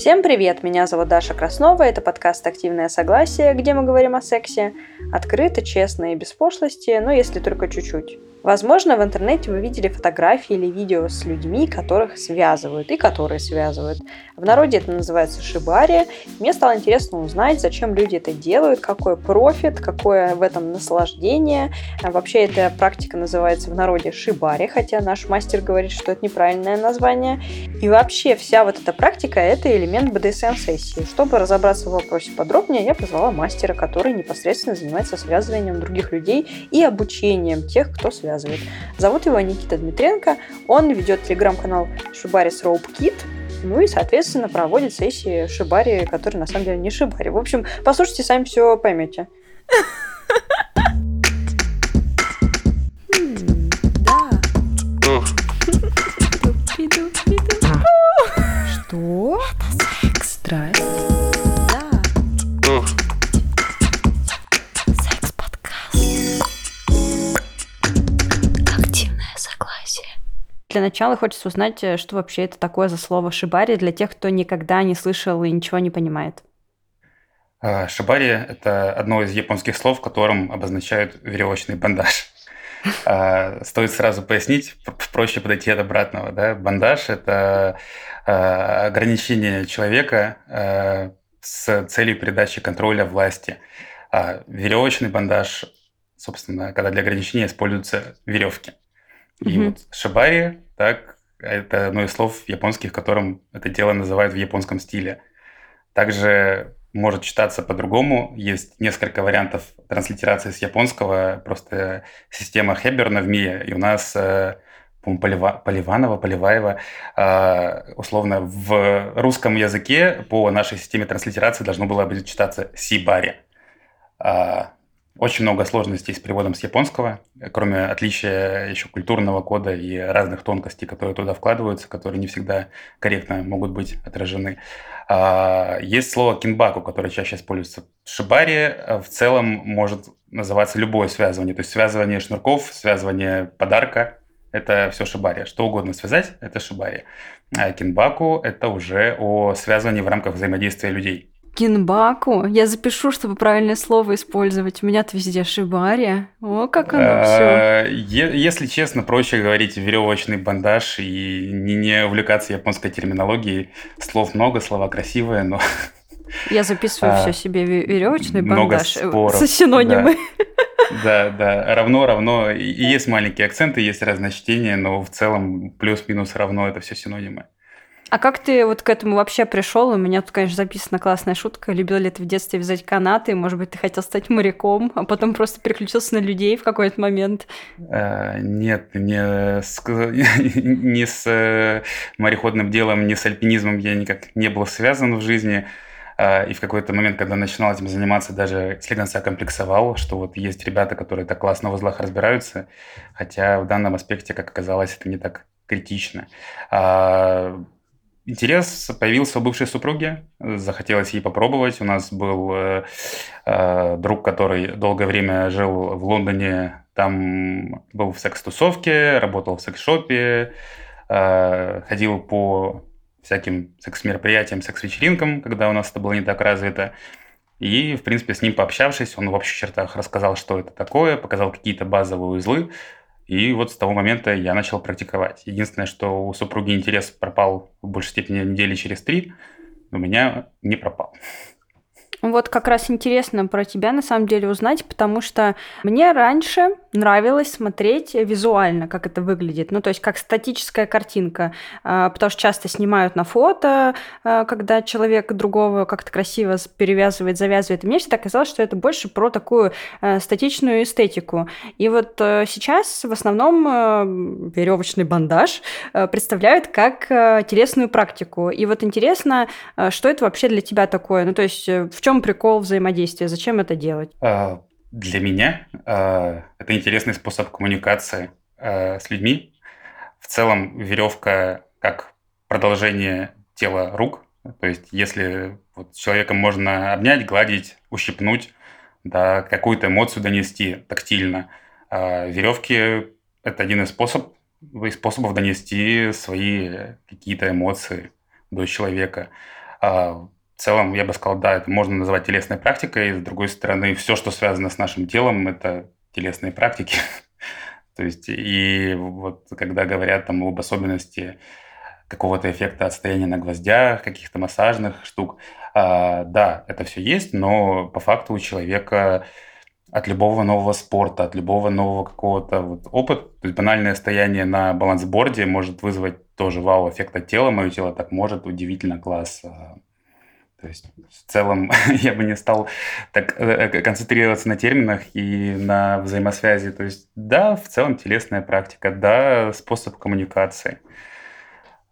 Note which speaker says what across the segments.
Speaker 1: Всем привет, меня зовут Даша Краснова, это подкаст «Активное согласие», где мы говорим о сексе открыто, честно и без пошлости, но если только чуть-чуть. Возможно, в интернете вы видели фотографии или видео с людьми, которых связывают и которые связывают. В народе это называется шибари. Мне стало интересно узнать, зачем люди это делают, какой профит, какое в этом наслаждение. Вообще эта практика называется в народе шибари, хотя наш мастер говорит, что это неправильное название. И вообще вся вот эта практика – это элемент BDSM-сессии. Чтобы разобраться в вопросе подробнее, я позвала мастера, который непосредственно занимается связыванием других людей и обучением тех, кто связывает связывает. Зовут его Никита Дмитренко. Он ведет телеграм-канал Шибарис Роуп Кит. Ну и, соответственно, проводит сессии Шибари, которые на самом деле не Шибари. В общем, послушайте, сами все поймете.
Speaker 2: Что? Это секс. Здрасте.
Speaker 1: Для начала хочется узнать, э, что вообще это такое за слово шибари для тех, кто никогда не слышал и ничего не понимает.
Speaker 3: А, шибари – это одно из японских слов, которым обозначают веревочный бандаж. А, стоит сразу пояснить, проще подойти от обратного. Да? Бандаж – это а, ограничение человека с целью передачи контроля власти. Веревочный бандаж, собственно, когда для ограничения используются веревки. И угу. вот шибари, так, это одно из слов японских, которым это дело называют в японском стиле. Также может читаться по-другому. Есть несколько вариантов транслитерации с японского. Просто система Хеберна в МИе. И у нас э, Полива, Поливанова, Поливаева, э, условно, в русском языке по нашей системе транслитерации должно было бы читаться Сибари. А, очень много сложностей с переводом с японского, кроме отличия еще культурного кода и разных тонкостей, которые туда вкладываются, которые не всегда корректно могут быть отражены. А, есть слово кинбаку, которое чаще используется в шибаре. В целом может называться любое связывание, то есть связывание шнурков, связывание подарка, это все шибари. Что угодно связать, это шибари. А кинбаку – это уже о связывании в рамках взаимодействия людей.
Speaker 1: Кинбаку. Я запишу, чтобы правильное слово использовать. У меня-то везде шибари. О, как оно
Speaker 3: а, все. Если честно, проще говорить веревочный бандаж и не увлекаться японской терминологией. Слов много, слова красивые, но...
Speaker 1: Я записываю а, все себе веревочный бандаж э, споров, со синонимы.
Speaker 3: Да, да, равно, равно. И есть маленькие акценты, есть разночтения, но в целом плюс-минус равно это все синонимы.
Speaker 1: А как ты вот к этому вообще пришел? У меня тут, конечно, записана классная шутка. Любил ли ты в детстве вязать канаты? Может быть, ты хотел стать моряком, а потом просто переключился на людей в какой-то момент?
Speaker 3: А, нет, не с, с э, мореходным делом, не с альпинизмом я никак не был связан в жизни. А, и в какой-то момент, когда начинал этим заниматься, даже слегка себя комплексовал, что вот есть ребята, которые так классно в узлах разбираются, хотя в данном аспекте, как оказалось, это не так критично. Интерес появился у бывшей супруги, захотелось ей попробовать. У нас был э, э, друг, который долгое время жил в Лондоне, там был в секс-тусовке, работал в секс-шопе, э, ходил по всяким секс-мероприятиям, секс-вечеринкам, когда у нас это было не так развито. И, в принципе, с ним пообщавшись, он в общих чертах рассказал, что это такое, показал какие-то базовые узлы, и вот с того момента я начал практиковать. Единственное, что у супруги интерес пропал в большей степени недели через три, у меня не пропал.
Speaker 1: Вот как раз интересно про тебя на самом деле узнать, потому что мне раньше нравилось смотреть визуально, как это выглядит. Ну, то есть как статическая картинка. А, потому что часто снимают на фото, а, когда человек другого как-то красиво перевязывает, завязывает. И мне всегда казалось, что это больше про такую а, статичную эстетику. И вот сейчас в основном веревочный бандаж представляют как телесную практику. И вот интересно, что это вообще для тебя такое? Ну, то есть в чем чем прикол взаимодействия? Зачем это делать? А,
Speaker 3: для меня а, это интересный способ коммуникации а, с людьми. В целом веревка как продолжение тела рук. То есть если вот с человеком можно обнять, гладить, ущипнуть, да, какую-то эмоцию донести тактильно. Веревки – это один из, способ, из способов донести свои какие-то эмоции до человека. А, в целом, я бы сказал, да, это можно называть телесной практикой. С другой стороны, все, что связано с нашим телом, это телесные практики. То есть, и вот когда говорят там об особенности какого-то эффекта отстояния на гвоздях, каких-то массажных штук, а, да, это все есть, но по факту у человека от любого нового спорта, от любого нового какого-то вот опыта, то есть банальное стояние на балансборде может вызвать тоже вау-эффект от тела, мое тело так может, удивительно класс. То есть в целом я бы не стал так э, э, концентрироваться на терминах и на взаимосвязи. То есть да, в целом телесная практика, да, способ коммуникации.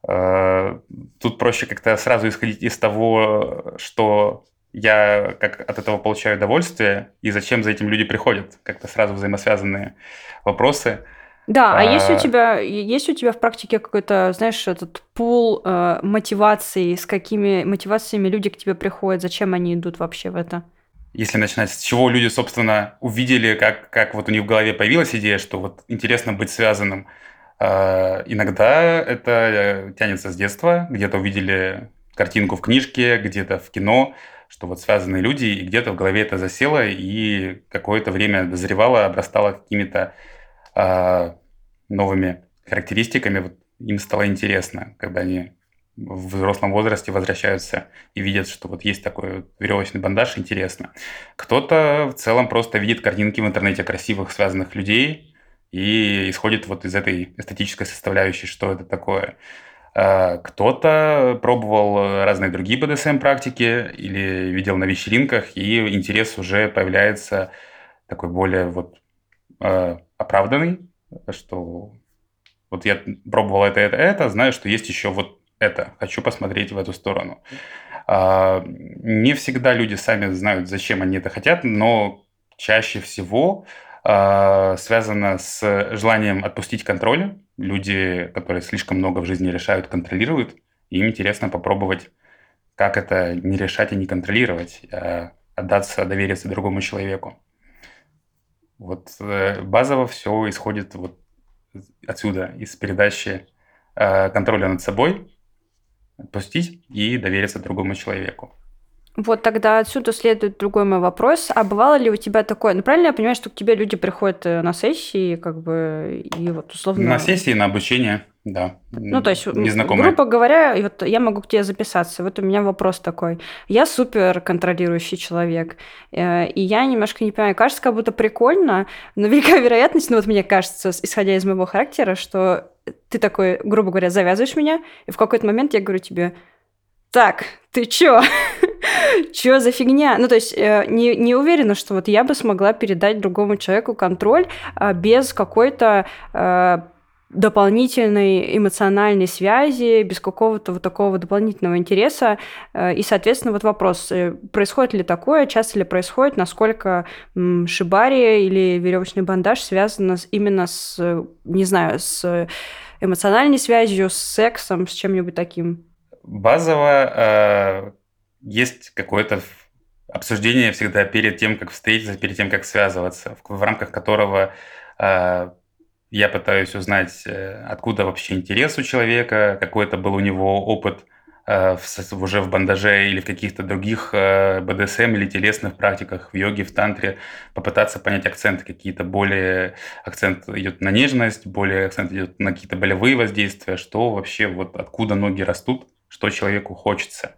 Speaker 3: А, тут проще как-то сразу исходить из того, что я как от этого получаю удовольствие, и зачем за этим люди приходят. Как-то сразу взаимосвязанные вопросы.
Speaker 1: Да, а, а есть у тебя есть у тебя в практике какой-то, знаешь, этот пул э, мотивации, с какими мотивациями люди к тебе приходят, зачем они идут вообще в это?
Speaker 3: Если начинать с чего люди, собственно, увидели, как, как вот у них в голове появилась идея, что вот интересно быть связанным, э, иногда это э, тянется с детства, где-то увидели картинку в книжке, где-то в кино, что вот связанные люди, и где-то в голове это засело, и какое-то время дозревало, обрастало какими-то э, новыми характеристиками. Вот им стало интересно, когда они в взрослом возрасте возвращаются и видят, что вот есть такой веревочный бандаж, интересно. Кто-то в целом просто видит картинки в интернете красивых, связанных людей и исходит вот из этой эстетической составляющей, что это такое. А, кто-то пробовал разные другие BDSM-практики или видел на вечеринках, и интерес уже появляется такой более вот а, оправданный, что вот я пробовал это, это, это, знаю, что есть еще вот это, хочу посмотреть в эту сторону. А, не всегда люди сами знают, зачем они это хотят, но чаще всего связано с желанием отпустить контроль, люди, которые слишком много в жизни решают, контролируют, им интересно попробовать, как это не решать и не контролировать, а отдаться, довериться другому человеку. Вот э, базово все исходит вот отсюда, из передачи э, контроля над собой, отпустить и довериться другому человеку.
Speaker 1: Вот тогда отсюда следует другой мой вопрос. А бывало ли у тебя такое? Ну, правильно я понимаю, что к тебе люди приходят э, на сессии, как бы, и вот условно...
Speaker 3: На сессии, на обучение, да.
Speaker 1: Ну, то есть, незнакомые. грубо говоря, вот я могу к тебе записаться. Вот у меня вопрос такой. Я супер контролирующий человек, э, и я немножко не понимаю, кажется, как будто прикольно, но велика вероятность, ну вот мне кажется, исходя из моего характера, что ты такой, грубо говоря, завязываешь меня, и в какой-то момент я говорю тебе, так, ты чё? чё за фигня? Ну, то есть э, не, не уверена, что вот я бы смогла передать другому человеку контроль э, без какой-то э, дополнительной эмоциональной связи, без какого-то вот такого дополнительного интереса. Э, и, соответственно, вот вопрос, э, происходит ли такое, часто ли происходит, насколько шибари или веревочный бандаж связано именно с, не знаю, с эмоциональной связью, с сексом, с чем-нибудь таким?
Speaker 3: Базово э, есть какое-то обсуждение всегда перед тем, как встретиться, перед тем, как связываться, в, в рамках которого э, я пытаюсь узнать, э, откуда вообще интерес у человека, какой это был у него опыт э, уже в бандаже или в каких-то других э, БДСМ или телесных практиках, в йоге, в тантре, попытаться понять акценты какие-то более... Акцент идет на нежность, более акцент идет на какие-то болевые воздействия, что вообще, вот откуда ноги растут, что человеку хочется.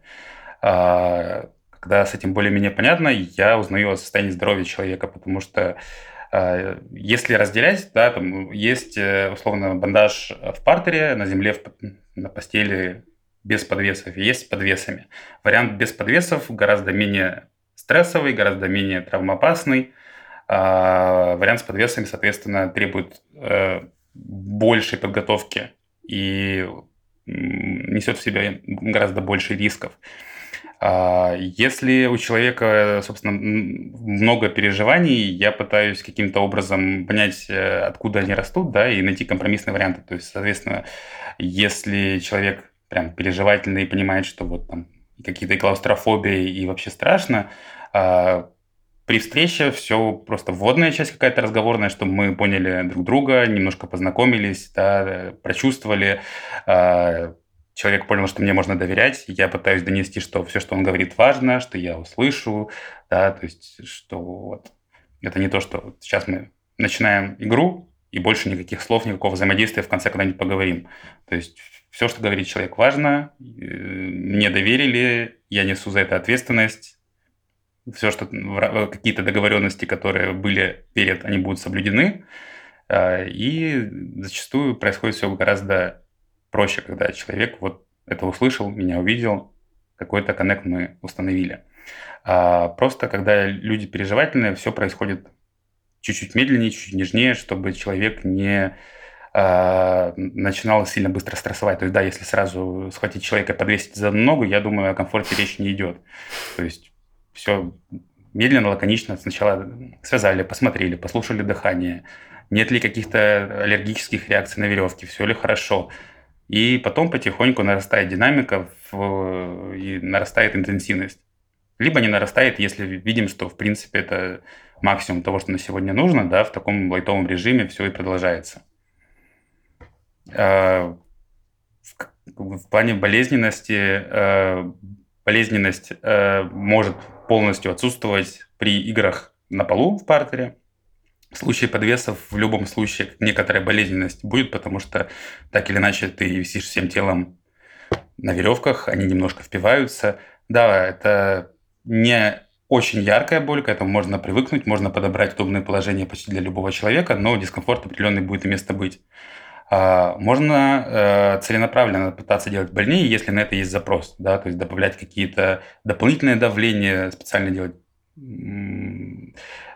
Speaker 3: А, когда с этим более-менее понятно, я узнаю о состоянии здоровья человека, потому что а, если разделять, да, там есть э, условно бандаж в партере, на земле, на постели без подвесов, есть с подвесами. Вариант без подвесов гораздо менее стрессовый, гораздо менее травмоопасный. А, вариант с подвесами, соответственно, требует э, большей подготовки и несет в себе гораздо больше рисков. А, если у человека, собственно, много переживаний, я пытаюсь каким-то образом понять, э, откуда они растут, да, и найти компромиссные варианты. То есть, соответственно, если человек прям переживательный и понимает, что вот там какие-то клаустрофобии и вообще страшно, а, при встрече все просто вводная часть какая-то разговорная, чтобы мы поняли друг друга, немножко познакомились, да, прочувствовали, э, человек понял, что мне можно доверять, я пытаюсь донести, что все, что он говорит, важно, что я услышу, да, то есть, что вот это не то, что сейчас мы начинаем игру, и больше никаких слов, никакого взаимодействия в конце когда-нибудь поговорим. То есть все, что говорит человек, важно, мне доверили, я несу за это ответственность, все, что какие-то договоренности, которые были перед, они будут соблюдены, а, и зачастую происходит все гораздо проще, когда человек вот это услышал, меня увидел, какой-то коннект мы установили. А просто когда люди переживательные, все происходит чуть-чуть медленнее, чуть-чуть нежнее, чтобы человек не э, начинал сильно быстро стрессовать. То есть, да, если сразу схватить человека и подвесить за ногу, я думаю, о комфорте речь не идет. То есть, все медленно, лаконично сначала связали, посмотрели, послушали дыхание, нет ли каких-то аллергических реакций на веревке, все ли хорошо. И потом потихоньку нарастает динамика в, и нарастает интенсивность. Либо не нарастает, если видим, что, в принципе, это максимум того, что на сегодня нужно, да, в таком лайтовом режиме все и продолжается. А, в плане болезненности, э, болезненность э, может полностью отсутствовать при играх на полу в партере. В случае подвесов в любом случае некоторая болезненность будет, потому что так или иначе ты висишь всем телом на веревках, они немножко впиваются. Да, это не очень яркая боль, к этому можно привыкнуть, можно подобрать удобное положение почти для любого человека, но дискомфорт определенный будет и место быть. А, можно э, целенаправленно пытаться делать больнее, если на это есть запрос, да, то есть добавлять какие-то дополнительные давления, специально делать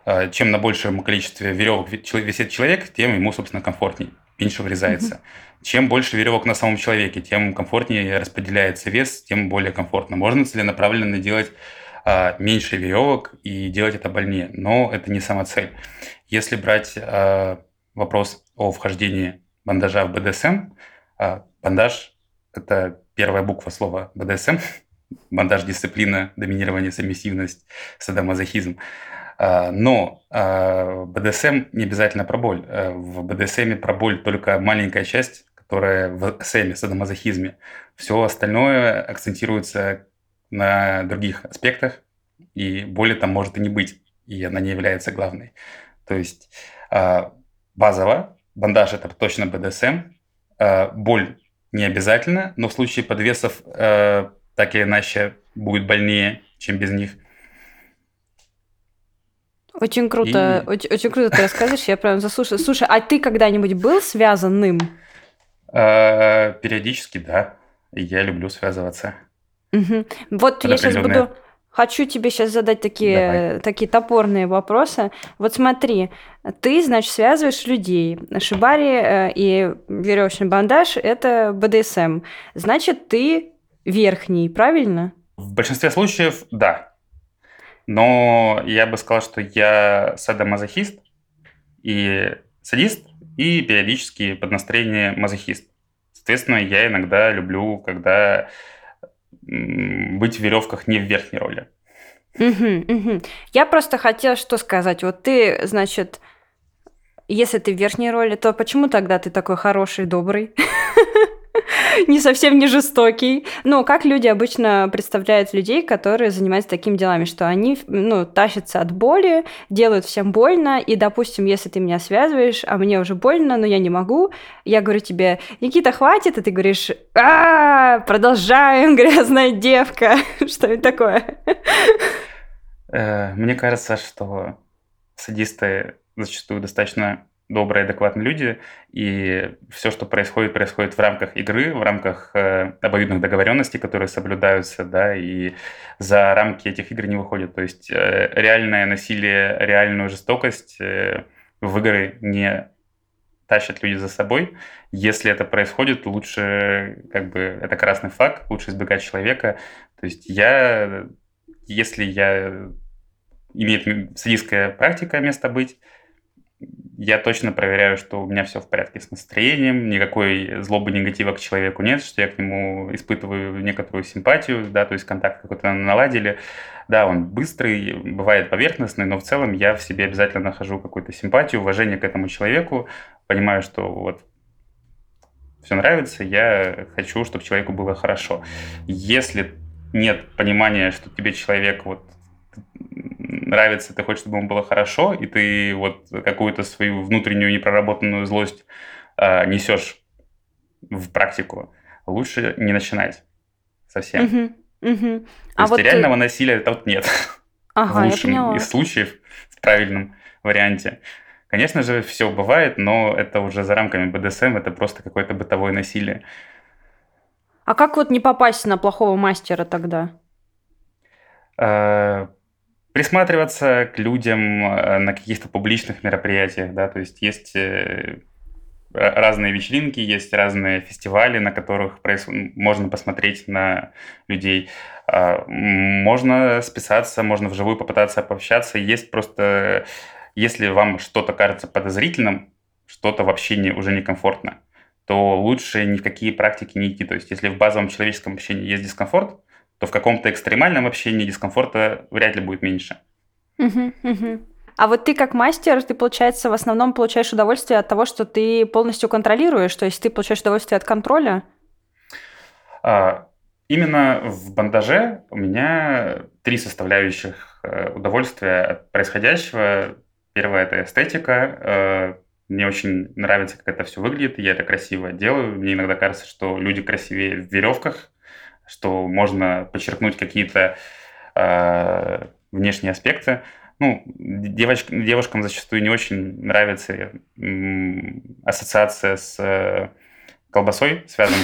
Speaker 3: а, чем на большем количестве веревок висит человек, тем ему, собственно, комфортнее, меньше врезается. Mm-hmm. Чем больше веревок на самом человеке, тем комфортнее распределяется вес, тем более комфортно. Можно целенаправленно делать а, меньше веревок и делать это больнее. Но это не сама цель. Если брать а, вопрос о вхождении бандажа в БДСМ, а, бандаж – это первая буква слова БДСМ, бандаж – дисциплина, доминирование, совместивность, садомазохизм. Но БДСМ не обязательно про боль. В БДСМ про боль только маленькая часть, которая в СМе, садомазохизме. Все остальное акцентируется на других аспектах, и боли там может и не быть, и она не является главной. То есть а, базово бандаж это точно БДСМ, а, боль не обязательно, но в случае подвесов а, так или иначе будет больнее, чем без них.
Speaker 1: Очень круто, и... очень, очень круто ты рассказываешь, я прям заслушала. Слушай, а ты когда-нибудь был связанным?
Speaker 3: Периодически, да. Я люблю связываться.
Speaker 1: Угу. Вот я сейчас буду... Хочу тебе сейчас задать такие, такие топорные вопросы. Вот смотри, ты, значит, связываешь людей. Шибари э, и веревочный бандаж – это БДСМ. Значит, ты верхний, правильно?
Speaker 3: В большинстве случаев – да. Но я бы сказал, что я садомазохист и садист, и периодически под настроение мазохист. Соответственно, я иногда люблю, когда быть в веревках не в верхней роли.
Speaker 1: Я просто хотела что сказать. Вот ты, значит, если ты в верхней роли, то почему тогда ты такой хороший, добрый? не совсем не жестокий. Ну, как люди обычно представляют людей, которые занимаются такими делами, что они, ну, тащатся от боли, делают всем больно, и, допустим, если ты меня связываешь, а мне уже больно, но я не могу, я говорю тебе, Никита, хватит, и ты говоришь, а, продолжаем, грязная девка, что-нибудь такое.
Speaker 3: Э, мне кажется, что садисты зачастую достаточно добрые, адекватные люди, и все, что происходит, происходит в рамках игры, в рамках э, обоюдных договоренностей, которые соблюдаются, да, и за рамки этих игр не выходят. То есть э, реальное насилие, реальную жестокость э, в игры не тащат люди за собой. Если это происходит, лучше, как бы, это красный факт, лучше избегать человека. То есть я, если я имеет садистская практика место быть, я точно проверяю, что у меня все в порядке с настроением, никакой злобы, негатива к человеку нет, что я к нему испытываю некоторую симпатию, да, то есть контакт какой-то наладили. Да, он быстрый, бывает поверхностный, но в целом я в себе обязательно нахожу какую-то симпатию, уважение к этому человеку, понимаю, что вот все нравится, я хочу, чтобы человеку было хорошо. Если нет понимания, что тебе человек вот нравится, ты хочешь, чтобы ему было хорошо, и ты вот какую-то свою внутреннюю непроработанную злость э, несешь в практику, лучше не начинать совсем.
Speaker 1: Угу, угу.
Speaker 3: То а есть вот реального ты... насилия тут нет. Ага, в лучшем из случаев, в правильном варианте. Конечно же, все бывает, но это уже за рамками БДСМ, это просто какое-то бытовое насилие.
Speaker 1: А как вот не попасть на плохого мастера тогда?
Speaker 3: Э, присматриваться к людям э, на каких-то публичных мероприятиях, да, то есть есть э, разные вечеринки, есть разные фестивали, на которых можно посмотреть на людей. А, можно списаться, можно вживую попытаться пообщаться. Есть просто, если вам что-то кажется подозрительным, что-то в общении уже некомфортно, то лучше ни в какие практики не идти. То есть если в базовом человеческом общении есть дискомфорт, то в каком-то экстремальном общении дискомфорта вряд ли будет меньше.
Speaker 1: Угу, угу. А вот ты как мастер, ты, получается, в основном получаешь удовольствие от того, что ты полностью контролируешь, то есть ты получаешь удовольствие от контроля?
Speaker 3: А, именно в бандаже у меня три составляющих э, удовольствия от происходящего. Первое – это эстетика. Э, мне очень нравится, как это все выглядит, я это красиво делаю. Мне иногда кажется, что люди красивее в веревках, что можно подчеркнуть какие-то э, внешние аспекты ну, девоч, девушкам зачастую не очень нравится ассоциация с э, колбасой связанной.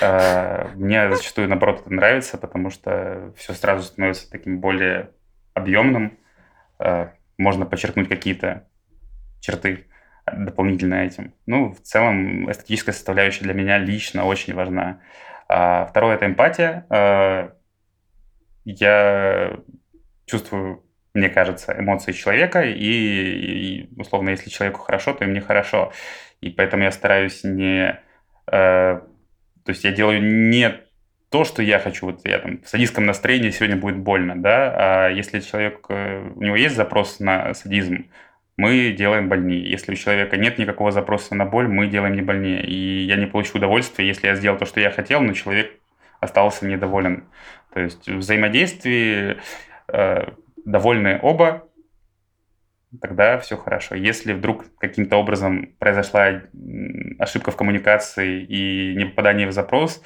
Speaker 3: Э, мне зачастую, наоборот, это нравится, потому что все сразу становится таким более объемным. Э, можно подчеркнуть какие-то черты дополнительно этим. Ну, в целом, эстетическая составляющая для меня лично очень важна. А второе – это эмпатия. Я чувствую мне кажется, эмоции человека, и, и условно, если человеку хорошо, то и мне хорошо. И поэтому я стараюсь не... Э, то есть я делаю не то, что я хочу, вот я там в садистском настроении сегодня будет больно, да, а если человек, э, у него есть запрос на садизм, мы делаем больнее. Если у человека нет никакого запроса на боль, мы делаем не больнее. И я не получу удовольствия, если я сделал то, что я хотел, но человек остался недоволен. То есть в взаимодействии э, довольны оба, тогда все хорошо. Если вдруг каким-то образом произошла ошибка в коммуникации и не попадание в запрос,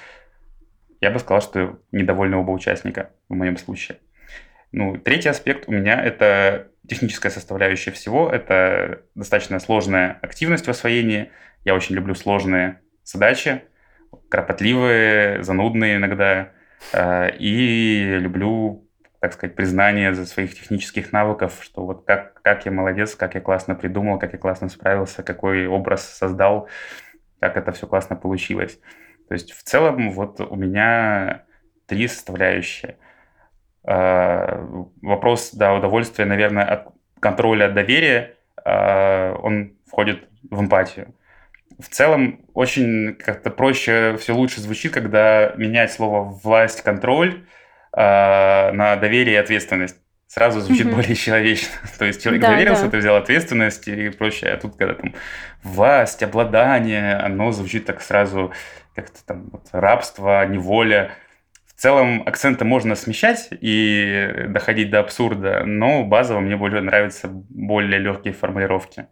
Speaker 3: я бы сказал, что недовольны оба участника в моем случае. Ну, третий аспект у меня – это техническая составляющая всего. Это достаточно сложная активность в освоении. Я очень люблю сложные задачи, кропотливые, занудные иногда. Э, и люблю так сказать, признание за своих технических навыков, что вот как, как я молодец, как я классно придумал, как я классно справился, какой образ создал, как это все классно получилось. То есть в целом вот у меня три составляющие. А, вопрос, да, удовольствия, наверное, от контроля, от доверия, а, он входит в эмпатию. В целом очень как-то проще, все лучше звучит, когда менять слово власть, контроль э, на доверие и ответственность. Сразу звучит mm-hmm. более человечно. То есть человек да, доверился, да. ты взял ответственность и прочее. А тут, когда там власть, обладание, оно звучит так сразу как-то там вот, рабство, неволя. В целом акценты можно смещать и доходить до абсурда, но базово мне более нравятся более легкие формулировки.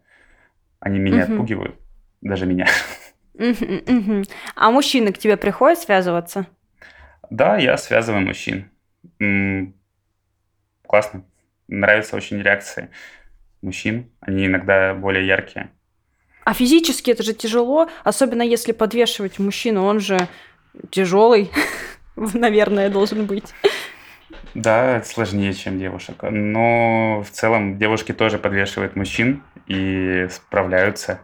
Speaker 3: Они меня угу. отпугивают, даже меня.
Speaker 1: Угу, угу. А мужчины к тебе приходят связываться?
Speaker 3: Да, я связываю мужчин. Классно. Нравятся очень реакции мужчин. Они иногда более яркие.
Speaker 1: А физически это же тяжело, особенно если подвешивать мужчину, он же тяжелый, наверное, должен быть.
Speaker 3: Да, сложнее, чем девушек. Но в целом девушки тоже подвешивают мужчин и справляются.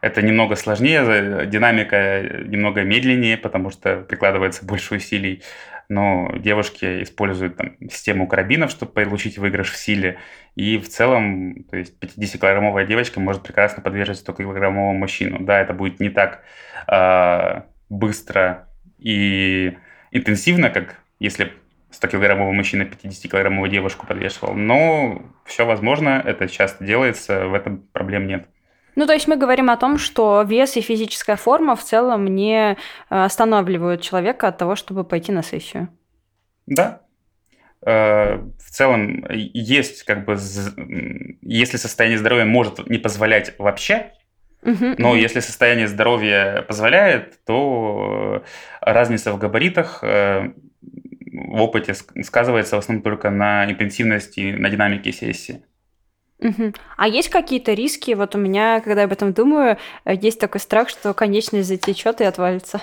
Speaker 3: Это немного сложнее, динамика немного медленнее, потому что прикладывается больше усилий. Но девушки используют там, систему карабинов, чтобы получить выигрыш в силе. И в целом, то есть 50-килограммовая девочка может прекрасно подверживать 100-килограммовому мужчину. Да, это будет не так э, быстро и интенсивно, как если 100-килограммовый мужчина 50-килограммовую девушку подвешивал. Но все возможно, это часто делается, в этом проблем нет.
Speaker 1: Ну, то есть мы говорим о том, что вес и физическая форма в целом не э, останавливают человека от того, чтобы пойти на сессию.
Speaker 3: Да. Э, в целом есть как бы, если состояние здоровья может не позволять вообще, Но если состояние здоровья позволяет, то разница в габаритах э, в опыте ск- сказывается в основном только на интенсивности, на динамике сессии.
Speaker 1: Мгм. А есть какие-то риски? Вот у меня, когда я об этом думаю, э, есть такой страх, что конечность затечет и отвалится.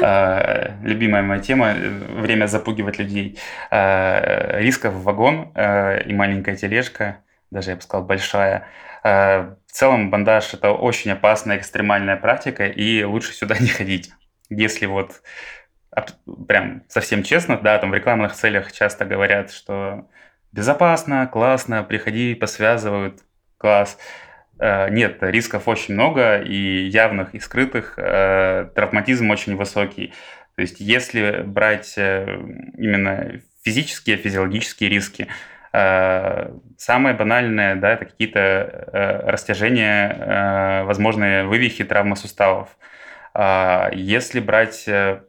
Speaker 3: Э, Любимая моя тема э, – время запугивать людей. Э, Рисков вагон э, и маленькая тележка, даже я бы сказал большая. Э, В целом бандаж – это очень опасная экстремальная практика, и лучше сюда не ходить. Если вот прям совсем честно, да, там в рекламных целях часто говорят, что безопасно, классно, приходи, посвязывают, класс. Э, Нет, рисков очень много, и явных, и скрытых. Э, Травматизм очень высокий. То есть если брать именно физические, физиологические риски, самое банальное, да, это какие-то э, растяжения, э, возможные вывихи, травмы суставов. А Если брать, э,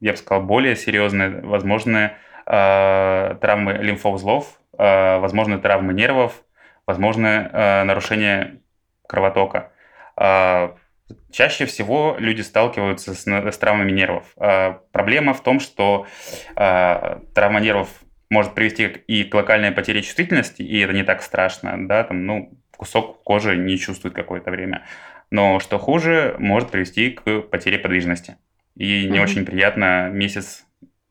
Speaker 3: я бы сказал, более серьезные, возможны э, травмы лимфоузлов, э, возможны травмы нервов, возможны э, нарушения кровотока. А, Чаще всего люди сталкиваются с, с травмами нервов. А, Проблема в том, что травма нервов может привести и к локальной потере чувствительности, и это не так страшно, да, там, ну, кусок кожи не чувствует какое-то время. Но что хуже, может привести к потере подвижности. И не
Speaker 1: Мгм.
Speaker 3: очень приятно месяц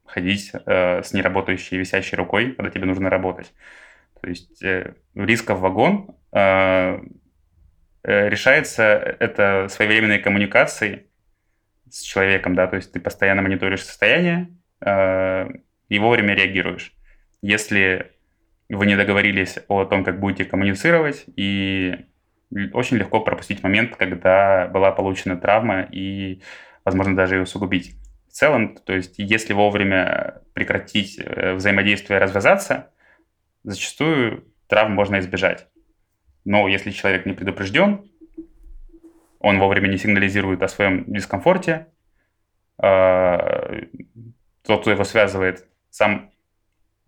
Speaker 3: ходить э, с неработающей висящей рукой, когда тебе нужно работать. То есть э, рисков вагон э, э, решается это своевременной коммуникацией с человеком, да, то есть ты постоянно мониторишь состояние э, и вовремя реагируешь. Если вы не договорились о том, как будете коммуницировать, и очень легко пропустить момент, когда была получена травма и, возможно, даже ее усугубить. В целом, то есть если вовремя прекратить э, взаимодействие и развязаться, зачастую травм можно избежать. Но если человек не предупрежден, он вовремя не сигнализирует о своем дискомфорте, э, тот, кто его связывает, сам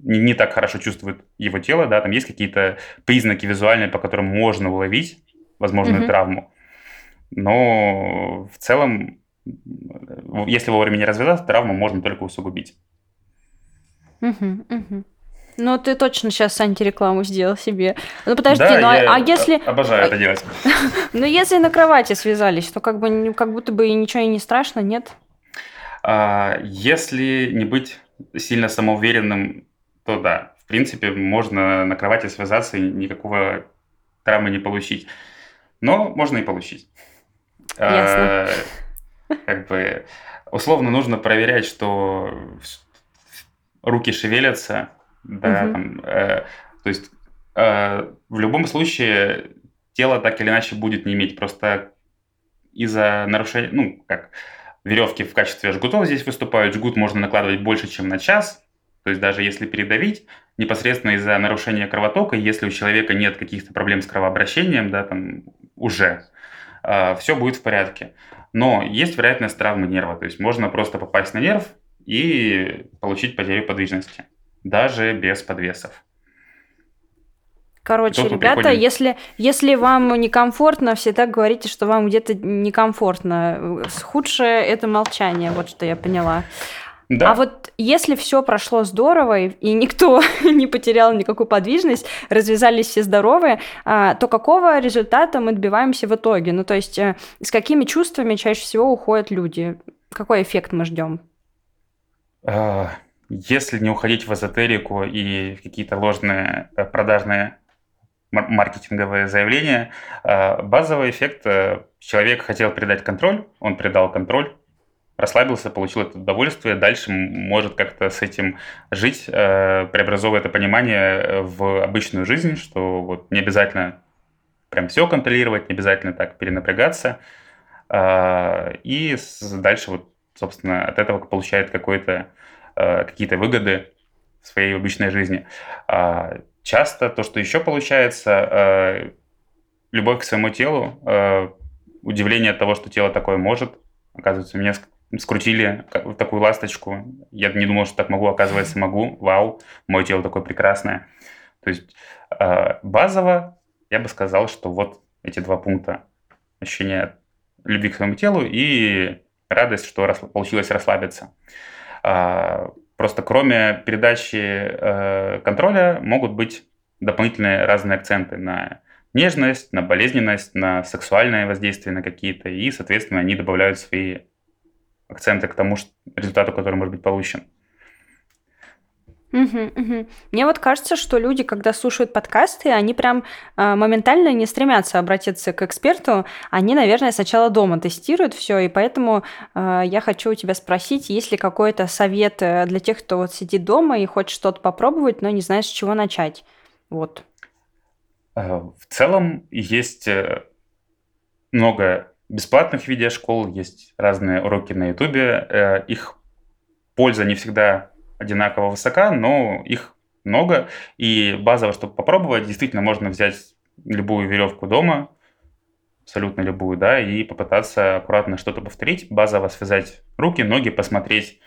Speaker 3: не, не так хорошо чувствует его тело, да, там есть какие-то признаки визуальные, по которым можно уловить возможную
Speaker 1: Мгм.
Speaker 3: травму. Но в целом, м, если вовремя не развязаться, травму можно только усугубить.
Speaker 1: Мгм, мгм. Ну, ты точно сейчас антирекламу сделал себе. Ну, подожди,
Speaker 3: да,
Speaker 1: ну а, а если,
Speaker 3: обожаю это делать.
Speaker 1: ну, если на кровати связались, то как бы как будто бы ничего и не страшно, нет?
Speaker 3: А, Если не быть сильно самоуверенным, то да, в принципе, можно на кровати связаться и никакого травмы не получить. Но можно и получить.
Speaker 1: Ясно.
Speaker 3: А, Как бы условно нужно проверять, что руки шевелятся, да, там, э, то есть э, в любом случае тело так или иначе будет не иметь, просто из-за нарушения, ну, как веревки в качестве жгутов здесь выступают, жгут можно накладывать больше, чем на час, то есть даже если передавить, непосредственно из-за нарушения кровотока, если у человека нет каких-то проблем с кровообращением, да, там уже, все будет в порядке. Но есть вероятность травмы нерва, то есть можно просто попасть на нерв и получить потерю подвижности, даже без подвесов.
Speaker 1: Короче, ребята,
Speaker 3: приходим-
Speaker 1: если, если вам некомфортно, всегда говорите, что вам где-то некомфортно. Худшее – это молчание, вот что я поняла.
Speaker 3: Да,
Speaker 1: А вот если все прошло здорово, и, никто не потерял никакую подвижность, развязались все здоровые, а, то какого результата мы добиваемся в итоге? Ну, то есть, э, с какими чувствами чаще всего уходят люди? Какой эффект мы ждем?
Speaker 3: А, Если не уходить в эзотерику и в какие-то ложные э, продажные мар- маркетинговые заявления, а, базовый эффект э, человек хотел передать контроль, он передал контроль, расслабился, получил это удовольствие, дальше может как-то с этим жить, э, преобразовывая это понимание э, в обычную жизнь, что вот не обязательно прям все контролировать, не обязательно так перенапрягаться, а, и дальше вот, собственно, от этого получает какой-то э, какие-то выгоды в своей обычной жизни. А, Часто то, что еще получается, любовь к своему телу, удивление от того, что тело такое может. Оказывается, меня скрутили в такую ласточку. Я не думал, что так могу, оказывается, могу. Вау, мое тело такое прекрасное. То есть э, базово я бы сказал, что вот эти два пункта. Ощущение любви к своему телу и радость, что получилось расслабиться. А, просто кроме передачи э, контроля могут быть дополнительные разные акценты на нежность, на болезненность, на сексуальное воздействие на какие-то, и, соответственно, они добавляют свои акценты к тому результату, который может быть получен.
Speaker 1: Угу, угу. Мне вот кажется, что люди, когда слушают подкасты, они прям э, моментально не стремятся обратиться к эксперту. Они, наверное, сначала дома тестируют все, и поэтому э, я хочу у тебя спросить, есть ли какой-то совет э, для тех, кто вот сидит дома и хочет что-то попробовать, но не знает, с чего начать. Вот.
Speaker 3: Э, в целом есть э, много бесплатных видеошкол, есть разные уроки на Ютубе. Их польза не всегда одинаково высока, но их много. И базово, чтобы попробовать, действительно можно взять любую веревку дома, абсолютно любую, да, и попытаться аккуратно что-то повторить, базово связать руки, ноги, посмотреть,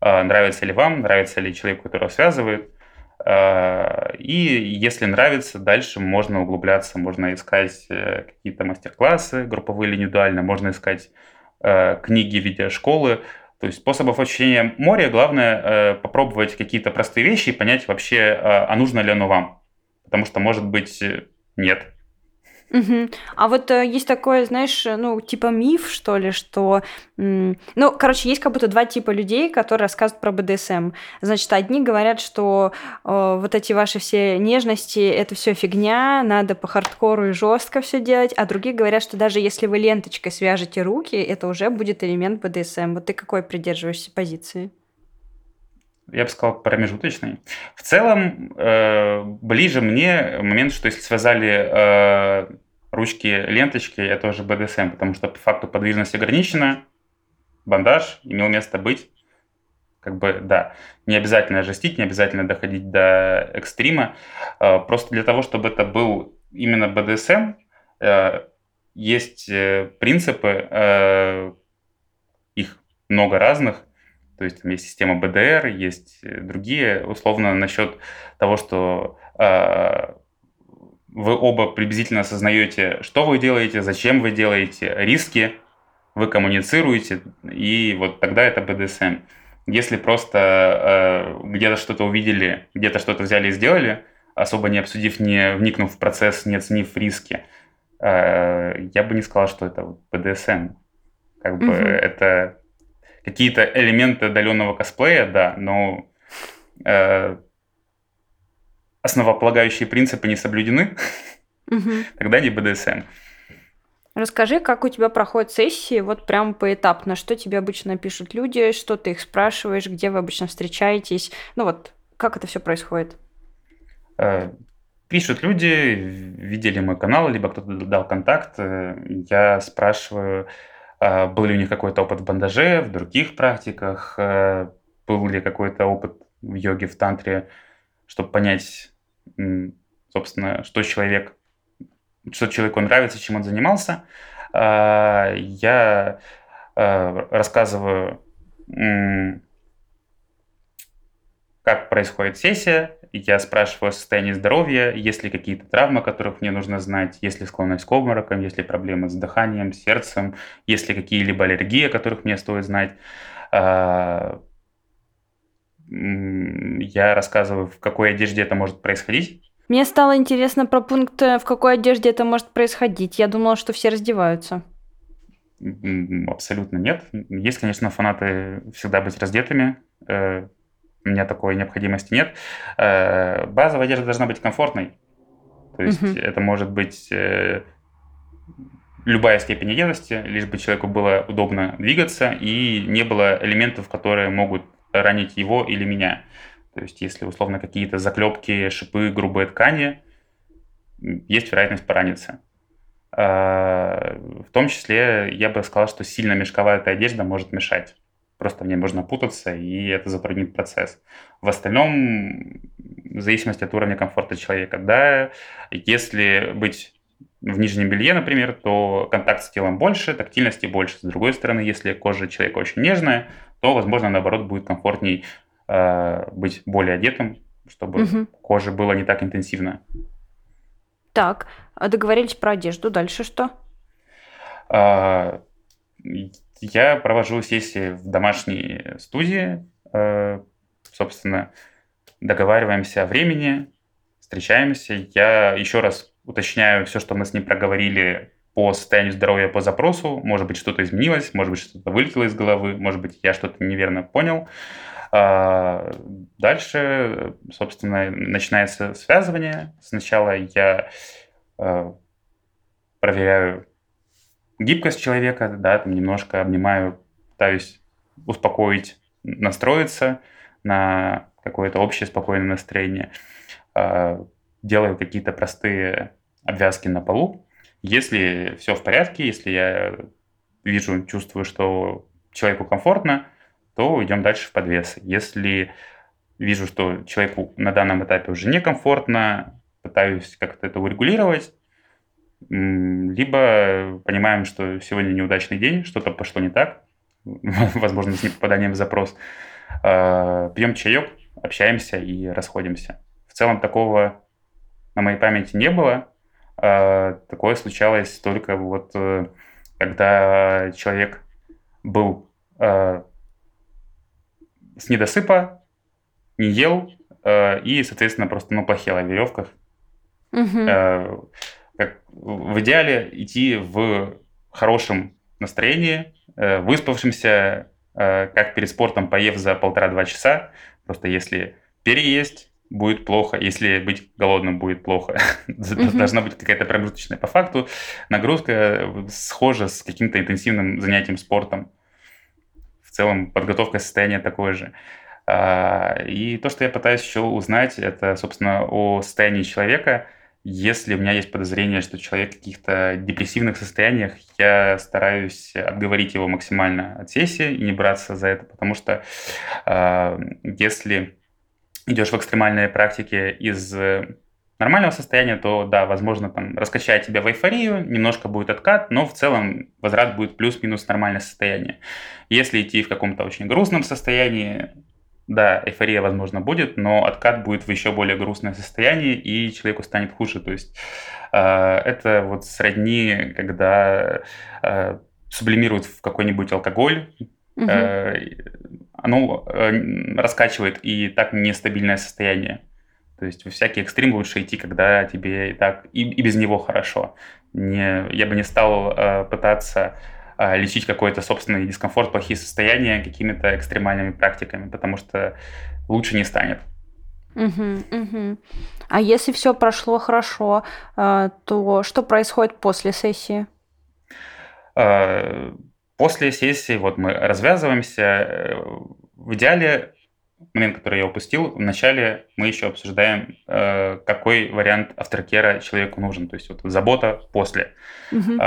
Speaker 3: а, нравится ли вам, нравится ли человеку, которого связывает. А, и если нравится, дальше можно углубляться, можно искать э, какие-то мастер-классы, групповые или индивидуально, можно искать э, книги, видеошколы, то есть способов ощущения моря главное э, попробовать какие-то простые вещи и понять вообще, э, а нужно ли оно вам. Потому что, может быть, э, нет.
Speaker 1: Мгм. А вот э, есть такое, знаешь, э, ну, типа миф, что ли, что... Ну, короче, есть как будто два типа людей, которые рассказывают про БДСМ. Значит, одни говорят, что э, вот эти ваши все нежности, это все фигня, надо по хардкору и жестко все делать, а другие говорят, что даже если вы ленточкой свяжете руки, это уже будет элемент БДСМ. Вот ты какой придерживаешься позиции?
Speaker 3: Я бы сказал, промежуточный. В целом, э, ближе мне момент, что если связали э, ручки ленточки, это уже БДСМ, потому что по факту подвижность ограничена, бандаж имел место быть. Как бы, да, не обязательно жестить, не обязательно доходить до экстрима. Э, просто для того, чтобы это был именно БДСМ, э, есть э, принципы, э, их много разных, то есть там есть система БДР, есть другие, условно, насчет того, что э, вы оба приблизительно осознаете, что вы делаете, зачем вы делаете, риски, вы коммуницируете, и вот тогда это БДСМ. Если просто э, где-то что-то увидели, где-то что-то взяли и сделали, особо не обсудив, не вникнув в процесс, не оценив риски, э, я бы не сказал, что это БДСМ. Как бы mm-hmm. это какие-то элементы отдаленного косплея, да, но э, основополагающие принципы не соблюдены, тогда не БДСМ.
Speaker 1: Расскажи, как у тебя проходят сессии, вот прям поэтапно, что тебе обычно пишут люди, что ты их спрашиваешь, где вы обычно встречаетесь, ну вот, как это все происходит?
Speaker 3: Э, пишут люди, видели мой канал, либо кто-то дал контакт, э, я спрашиваю, а, был ли у них какой-то опыт в бандаже, в других практиках, э, был ли какой-то опыт в йоге, в тантре, чтобы понять, собственно, что человек, что человеку нравится, чем он занимался. А, я э, рассказываю, как происходит сессия, я спрашиваю о состоянии здоровья, есть ли какие-то травмы, которых мне нужно знать, есть ли склонность к обморокам, есть ли проблемы с дыханием, сердцем, есть ли какие-либо аллергии, о которых мне стоит знать. Я рассказываю, в какой одежде это может происходить.
Speaker 1: Мне стало интересно про пункт, э, в какой одежде это может происходить. Я думала, что все раздеваются.
Speaker 3: Абсолютно нет. Есть, конечно, фанаты всегда быть раздетыми. Э, у меня такой необходимости нет. Э, базовая одежда должна быть комфортной. То есть угу. это может быть любая степень одетости, лишь бы человеку было удобно двигаться и не было элементов, которые могут ранить его или меня. То есть если условно какие-то заклепки, шипы, грубые ткани, есть вероятность пораниться. Э, в том числе я бы сказал, что сильно мешковая одежда может мешать просто в ней можно путаться, и это затруднит процесс. В остальном, в зависимости от уровня комфорта человека, да, если быть в нижнем белье, например, то контакт с телом больше, тактильности больше. С другой стороны, если кожа человека очень нежная, то, возможно, наоборот, будет комфортней э, быть более одетым, чтобы угу. кожа была не так интенсивна.
Speaker 1: Так, а договорились про одежду. Дальше что?
Speaker 3: А, я провожу сессии в домашней студии. Э, собственно, договариваемся о времени, встречаемся. Я еще раз уточняю все, что мы с ним проговорили по состоянию здоровья по запросу. Может быть, что-то изменилось, может быть, что-то вылетело из головы, может быть, я что-то неверно понял. А, дальше, собственно, начинается связывание. Сначала я а, проверяю гибкость человека, да, там немножко обнимаю, пытаюсь успокоить, настроиться на какое-то общее спокойное настроение. А, делаю какие-то простые обвязки на полу. Если все в порядке, если я вижу, чувствую, что человеку комфортно, то идем дальше в подвес. Если вижу, что человеку на данном этапе уже некомфортно, пытаюсь как-то это урегулировать, либо понимаем, что сегодня неудачный день, что-то пошло не так, возможно, с непопаданием в запрос, а, пьем чаек, общаемся и расходимся. В целом такого на моей памяти не было. А, такое случалось только вот э, когда человек был а, с недосыпа, не ел э, и, соответственно, просто ну, плохел о веревках. Угу. Как, в идеале идти в хорошем настроении, выспавшимся, как перед спортом, поев за полтора-два часа. Просто если переесть, будет плохо, если быть голодным будет плохо. Должна быть какая-то промежуточная. По факту нагрузка схожа с каким-то интенсивным занятием спортом. В целом подготовка состояния такое же. А, и то, что я пытаюсь еще узнать, это, собственно, о состоянии человека. Если у меня есть подозрение, что человек в каких-то депрессивных состояниях, я стараюсь отговорить его максимально от сессии и не браться за это, потому что а, если идешь в экстремальные практики из э, нормального состояния, то да, возможно, там раскачает тебя в эйфорию, немножко будет откат, но в целом возврат будет плюс-минус нормальное состояние. Если идти в каком-то очень грустном состоянии, да, эйфория, возможно, будет, но откат будет в еще более грустное состояние, и человеку станет хуже. То есть э, это вот сродни, когда э, сублимируют в какой-нибудь алкоголь, угу. э, оно э, раскачивает и так нестабильное состояние. То есть в всякий экстрим лучше идти, когда тебе и так и, и без него хорошо. Не, я бы не стал э, пытаться э, лечить какой-то собственный дискомфорт, плохие состояния какими-то экстремальными практиками, потому что лучше не станет.
Speaker 1: Угу, угу. А если все прошло хорошо, э, то что происходит после сессии?
Speaker 3: Э, После сессии вот мы развязываемся. Э, в идеале, момент, который я упустил, вначале мы еще обсуждаем, э, какой вариант авторкера человеку нужен. То есть вот забота после. Угу.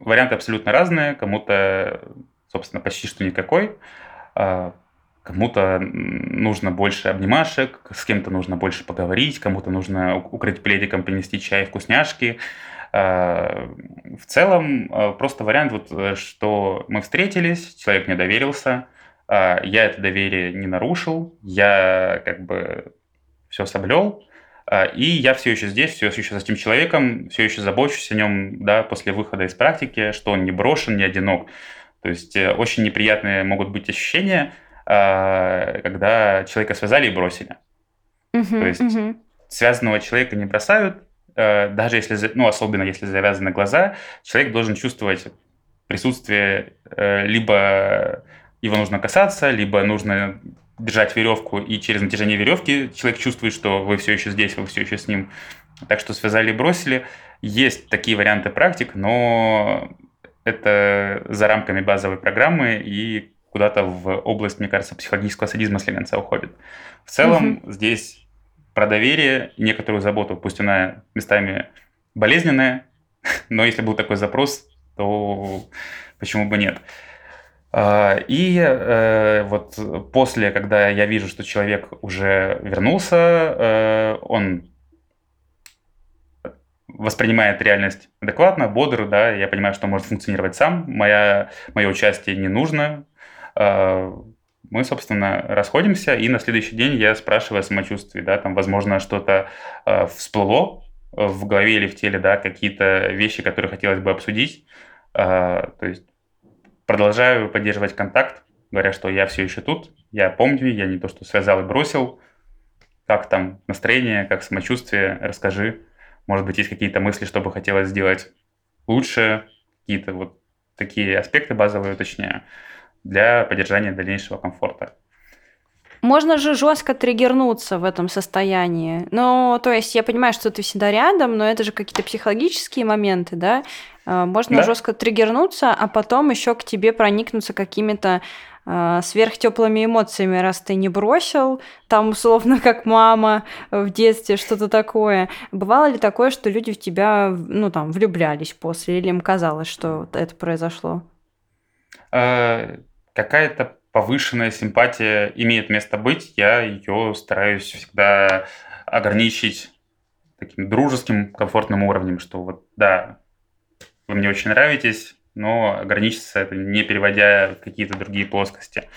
Speaker 3: Варианты абсолютно разные. Кому-то, собственно, почти что никакой. А, кому-то нужно больше обнимашек, с кем-то нужно больше поговорить, кому-то нужно укрыть пледиком, принести чай, вкусняшки. Э, в целом, э, просто вариант, вот, э, что мы встретились, человек мне доверился, я это доверие не нарушил, я как бы все соблел, и я все еще здесь, все еще с этим человеком, все еще забочусь о нем, да, после выхода из практики, что он не брошен, не одинок. То есть очень неприятные могут быть ощущения, когда человека связали и бросили. Uh-huh, То есть uh-huh. связанного человека не бросают, даже если, ну, особенно если завязаны глаза, человек должен чувствовать присутствие, э, либо его нужно касаться, либо нужно держать веревку, и через натяжение веревки человек чувствует, что вы все еще здесь, вы все еще с ним. Так что связали и бросили. Есть такие варианты практик, но это за рамками базовой программы и куда-то в область, мне кажется, психологического садизма слегонца уходит. В целом угу. здесь про доверие некоторую заботу, пусть она местами болезненная, но если был такой запрос, то почему бы нет. А, и э, вот после, когда я вижу, что человек уже вернулся, э, он воспринимает реальность адекватно, бодро, да, я понимаю, что может функционировать сам, моя, мое участие не нужно. Мы, собственно, расходимся, и на следующий день я спрашиваю о самочувствии, да, там, возможно, что-то э, всплыло в голове или в теле, да, какие-то вещи, которые хотелось бы обсудить. Э, то есть продолжаю поддерживать контакт, говоря, что я все еще тут, я помню, я не то, что связал и бросил, как там настроение, как самочувствие, расскажи. Может быть, есть какие-то мысли, что бы хотелось сделать лучше, какие-то вот такие аспекты базовые уточняю для поддержания дальнейшего комфорта.
Speaker 1: Можно же жестко триггернуться в этом состоянии. Ну, то есть я понимаю, что ты всегда рядом, но это же какие-то психологические моменты, да? А, можно да. жестко триггернуться, а потом еще к тебе проникнуться какими-то э, сверхтеплыми эмоциями, раз ты не бросил, там условно как мама в детстве, что-то такое. Бывало ли такое, что люди в тебя, ну там, влюблялись после, или им казалось, что это произошло?
Speaker 3: Какая-то повышенная симпатия имеет место быть, я ее стараюсь всегда ограничить таким дружеским, комфортным уровнем, что вот, да, вы мне очень нравитесь, но ограничиться это не переводя в какие-то другие плоскости.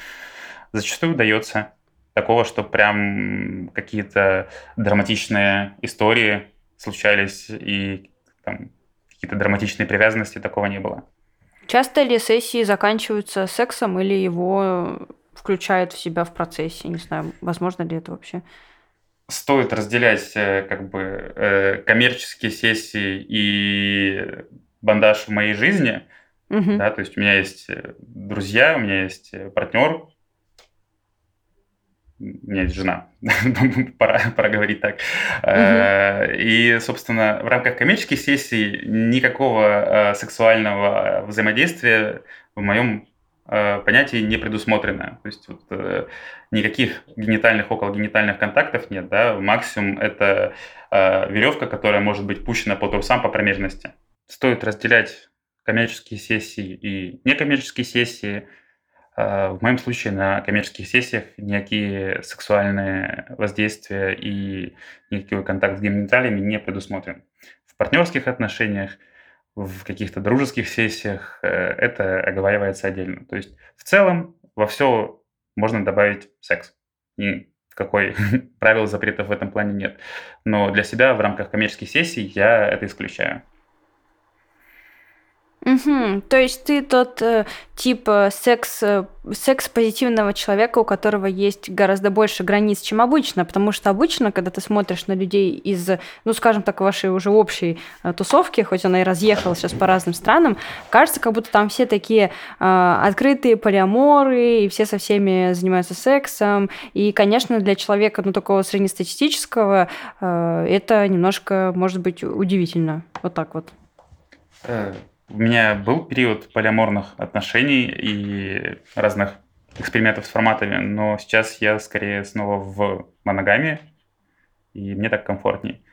Speaker 3: Зачастую удается такого, что прям какие-то драматичные истории случались и там, какие-то драматичные привязанности, такого не было.
Speaker 1: Часто ли сессии заканчиваются сексом или его включают в себя в процессе? Не знаю, возможно ли это вообще?
Speaker 3: Стоит разделять э, как бы э, коммерческие сессии и бандаж в моей жизни. Угу. Да, то есть у меня есть э, друзья, у меня есть партнер, у меня есть жена, пора, пора говорить так. Угу. И, собственно, в рамках коммерческих сессий никакого э, сексуального взаимодействия в моем э, понятии не предусмотрено. То есть вот, никаких генитальных, окологенитальных контактов нет. Да? Максимум это веревка, которая может быть пущена по трусам по промежности. Стоит разделять коммерческие сессии и некоммерческие сессии – в моем случае на коммерческих сессиях никакие сексуальные воздействия и никакой контакт с гениталиями не предусмотрен. В партнерских отношениях, в каких-то дружеских сессиях э, это оговаривается отдельно. То есть в целом во все можно добавить секс. Никакой правил запретов в этом плане нет. Но для себя в рамках коммерческих сессий я это исключаю.
Speaker 1: Угу. То есть ты тот э, тип э, секс, э, секс-позитивного человека, у которого есть гораздо больше границ, чем обычно, потому что обычно, когда ты смотришь на людей из, ну, скажем так, вашей уже общей э, тусовки, хоть она и разъехала сейчас по разным странам, кажется, как будто там все такие э, открытые полиаморы, и все со всеми занимаются сексом, и, конечно, для человека, ну, такого среднестатистического, э, это немножко, может быть, удивительно. Вот так вот.
Speaker 3: У меня был период полиаморных отношений и разных экспериментов с форматами, но сейчас я скорее снова в моногамии, и мне так комфортней.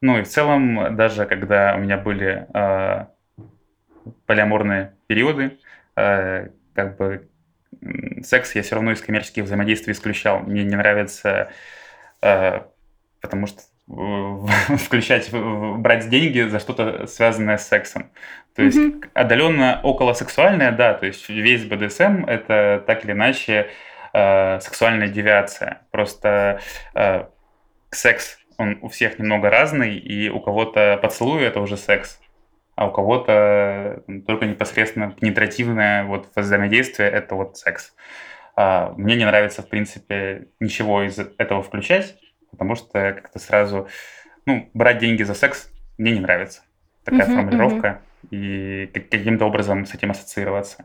Speaker 3: Ну и в целом, даже когда у меня были э, полиаморные периоды, э, как бы секс я все равно из коммерческих взаимодействий исключал. Мне не нравится, э, потому что включать, брать деньги за что-то связанное с сексом. То есть mm-hmm. отдаленно околосексуальное, да, то есть весь БДСМ это так или иначе э, сексуальная девиация. Просто э, секс, он у всех немного разный, и у кого-то поцелуй это уже секс, а у кого-то только непосредственно пенетративное вот взаимодействие это вот секс. А, мне не нравится, в принципе, ничего из этого включать, потому что как-то сразу, ну, брать деньги за секс мне не нравится. Такая uh-huh, формулировка. Uh-huh и каким-то образом с этим ассоциироваться.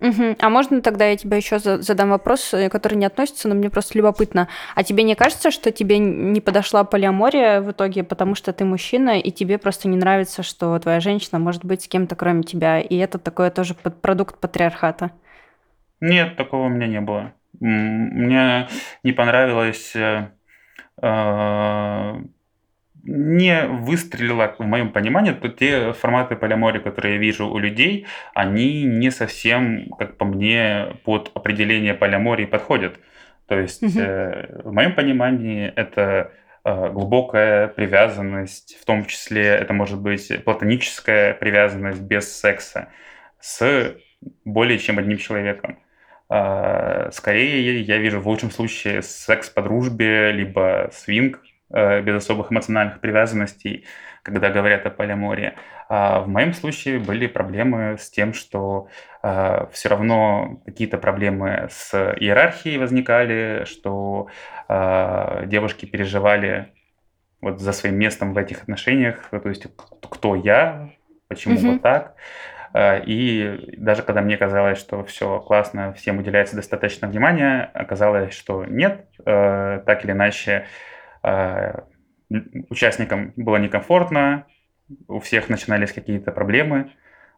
Speaker 1: Угу. А можно тогда я тебе еще задам вопрос, э, который не относится, но мне просто любопытно. А тебе не кажется, что тебе не подошла полиамория в итоге, потому что ты мужчина, и тебе просто не нравится, что твоя женщина может быть с кем-то кроме тебя, и это такое тоже продукт патриархата?
Speaker 3: Нет, такого у меня не было. Мне не понравилось э, не выстрелила, в моем понимании, то те форматы полимории, которые я вижу у людей, они не совсем, как по мне, под определение полимории подходят. То есть, угу. э, в моем понимании, это э, глубокая привязанность, в том числе это может быть платоническая привязанность без секса с более чем одним человеком. Э, скорее я вижу в лучшем случае секс по дружбе, либо свинг э, без особых эмоциональных привязанностей, когда говорят о полиамории. А в моем случае были проблемы с тем, что э, все равно какие-то проблемы с иерархией возникали, что э, девушки переживали вот за своим местом в этих отношениях, то есть кто я, почему mm-hmm. вот так. И даже когда мне казалось, что все классно, всем уделяется достаточно внимания, оказалось, что нет, так или иначе участникам было некомфортно, у всех начинались какие-то проблемы.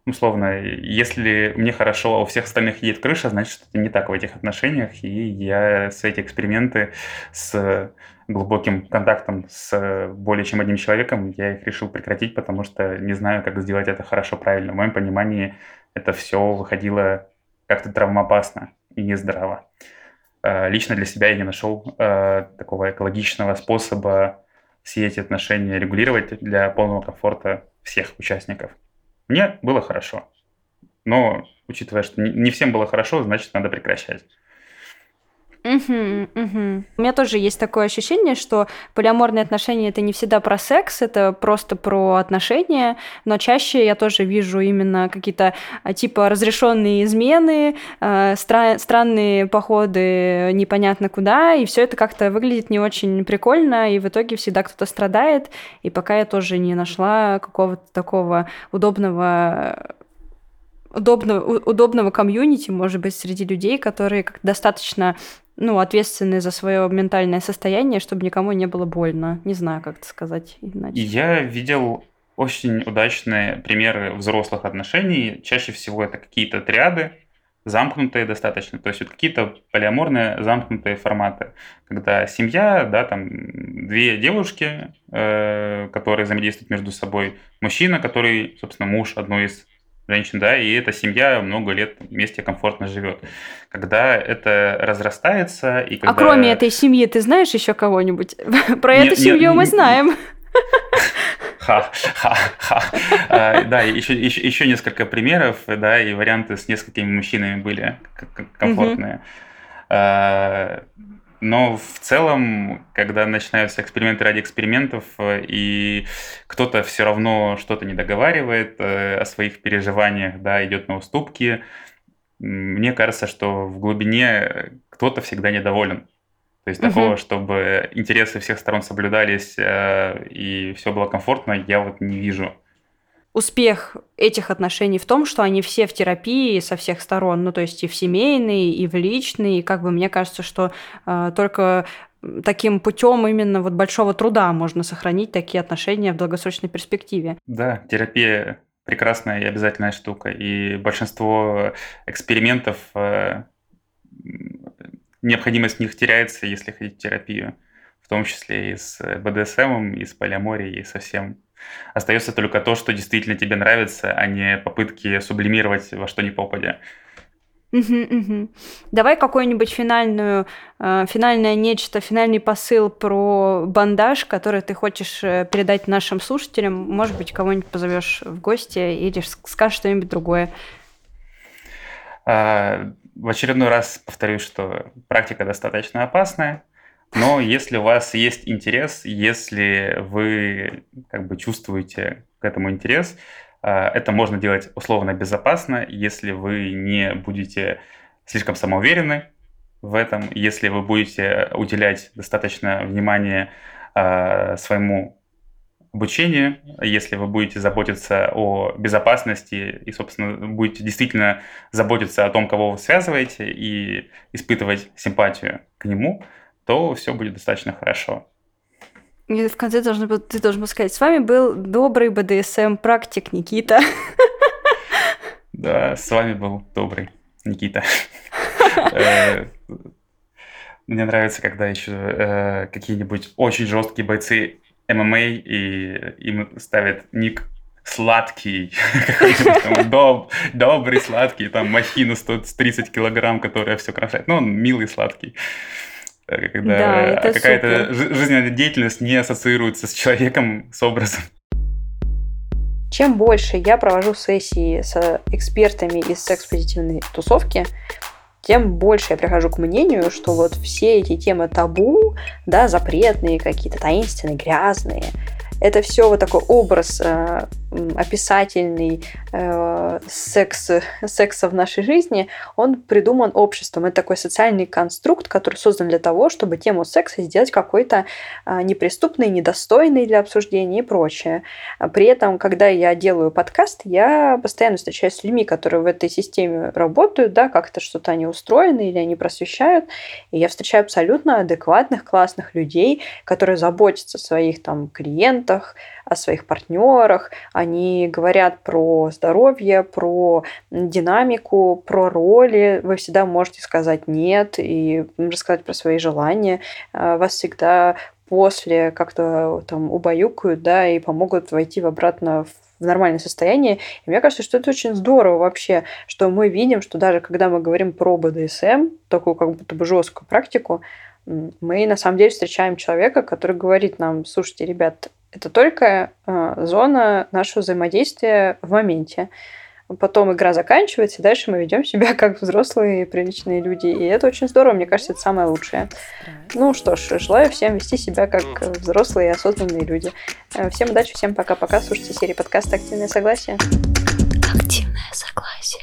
Speaker 3: Условно, если мне хорошо, а у всех остальных едет крыша, значит, что-то не так в этих отношениях, и я с эти эксперименты с глубоким контактом с более чем одним человеком, я их решил прекратить, потому что не знаю, как сделать это хорошо, правильно. В моем понимании это все выходило как-то травмоопасно и нездраво. А, лично для себя я не нашел а, такого экологичного способа все эти отношения регулировать для полного комфорта всех участников. Мне было хорошо. Но, учитывая, что не всем было хорошо, значит, надо прекращать.
Speaker 1: Угу, угу. У меня тоже есть такое ощущение, что полиаморные отношения это не всегда про секс, это просто про отношения, но чаще я тоже вижу именно какие-то а, типа разрешенные измены, э, стра- странные походы непонятно куда, и все это как-то выглядит не очень прикольно, и в итоге всегда кто-то страдает, и пока я тоже не нашла какого-то такого удобного удобного, удобного комьюнити, может быть, среди людей, которые как достаточно ну, ответственны за свое ментальное состояние, чтобы никому не было больно. Не знаю, как это сказать иначе.
Speaker 3: Я видел очень удачные примеры взрослых отношений. Чаще всего это какие-то триады, замкнутые достаточно, то есть вот какие-то полиаморные замкнутые форматы, когда семья, да, там две девушки, э, которые взаимодействуют между собой, мужчина, который, собственно, муж одной из женщин, да, и эта семья много лет вместе комфортно живет. Когда это разрастается и а когда...
Speaker 1: А кроме этой семьи ты знаешь еще кого-нибудь? Про не, эту семью не, мы знаем.
Speaker 3: Ха-ха-ха. А, да, еще, еще, еще несколько примеров, да, и варианты с несколькими мужчинами были комфортные. А, но в целом, когда начинаются эксперименты ради экспериментов, э, и кто-то все равно что-то не договаривает э, о своих переживаниях, да, идет на уступки, мне кажется, что в глубине кто-то всегда недоволен. То есть угу. такого, чтобы интересы всех сторон соблюдались э, и все было комфортно, я вот не вижу
Speaker 1: успех этих отношений в том, что они все в терапии со всех сторон, ну то есть и в семейной, и в личной, и как бы мне кажется, что э, только таким путем именно вот большого труда можно сохранить такие отношения в долгосрочной перспективе.
Speaker 3: Да, терапия прекрасная и обязательная штука, и большинство экспериментов э, необходимость в них теряется, если ходить в терапию, в том числе и с БДСМ, и с полиаморией, и со всем Остается только то, что действительно тебе нравится, а не попытки сублимировать во что ни попадя.
Speaker 1: Угу, угу. Давай какое-нибудь финальную, э, финальное нечто, финальный посыл про бандаж, который ты хочешь э, передать нашим слушателям. Может быть, кого-нибудь позовешь в гости или скажешь что-нибудь другое.
Speaker 3: А, в очередной раз повторюсь, что практика достаточно опасная. Но если у вас есть интерес, если вы как бы чувствуете к этому интерес, а, это можно делать условно безопасно, если вы не будете слишком самоуверены в этом, если вы будете уделять достаточно внимания а, своему обучению, если вы будете заботиться о безопасности и, собственно, будете действительно заботиться о том, кого вы связываете и испытывать симпатию к нему – то все будет достаточно хорошо.
Speaker 1: И в конце должен был, ты должен был сказать, с вами был добрый БДСМ-практик Никита.
Speaker 3: Да, с вами был добрый Никита. Э, мне нравится, когда еще э, какие-нибудь очень жесткие бойцы ММА и им ставят ник сладкий, доб, добрый сладкий, там махина 130 килограмм, которая все крошает. Ну, он милый сладкий. Э, когда да, какая-то жизненная деятельность не ассоциируется с человеком, с образом.
Speaker 1: Чем больше я провожу сессии с экспертами из секс-позитивной тусовки, тем больше я прихожу к мнению, что вот все эти темы табу, да, запретные какие-то, таинственные, грязные, это все вот такой образ э, описательный э, секс, секса в нашей жизни, он придуман обществом. Это такой социальный конструкт, который создан для того, чтобы тему секса сделать какой-то э, неприступной, недостойной для обсуждения и прочее. При этом, когда я делаю подкаст, я постоянно встречаюсь с людьми, которые в этой системе работают, да, как-то что-то они устроены или они просвещают. И я встречаю абсолютно адекватных, классных людей, которые заботятся о своих там клиентах, о своих партнерах, они говорят про здоровье, про динамику, про роли. Вы всегда можете сказать нет и рассказать про свои желания. А, вас всегда после как-то там убаюкают, да, и помогут войти в обратно в нормальное состояние. И мне кажется, что это очень здорово вообще, что мы видим, что даже когда мы говорим про БДСМ, такую как будто бы жесткую практику, мы на самом деле встречаем человека, который говорит нам, слушайте, ребят, это только э, зона нашего взаимодействия в моменте. Потом игра заканчивается, и дальше мы ведем себя как взрослые приличные люди. И это очень здорово, мне кажется, это самое лучшее. Ну что ж, желаю всем вести себя как взрослые и осознанные люди. Э, всем удачи, всем пока-пока. Слушайте серии подкаста «Активное согласие». Активное согласие.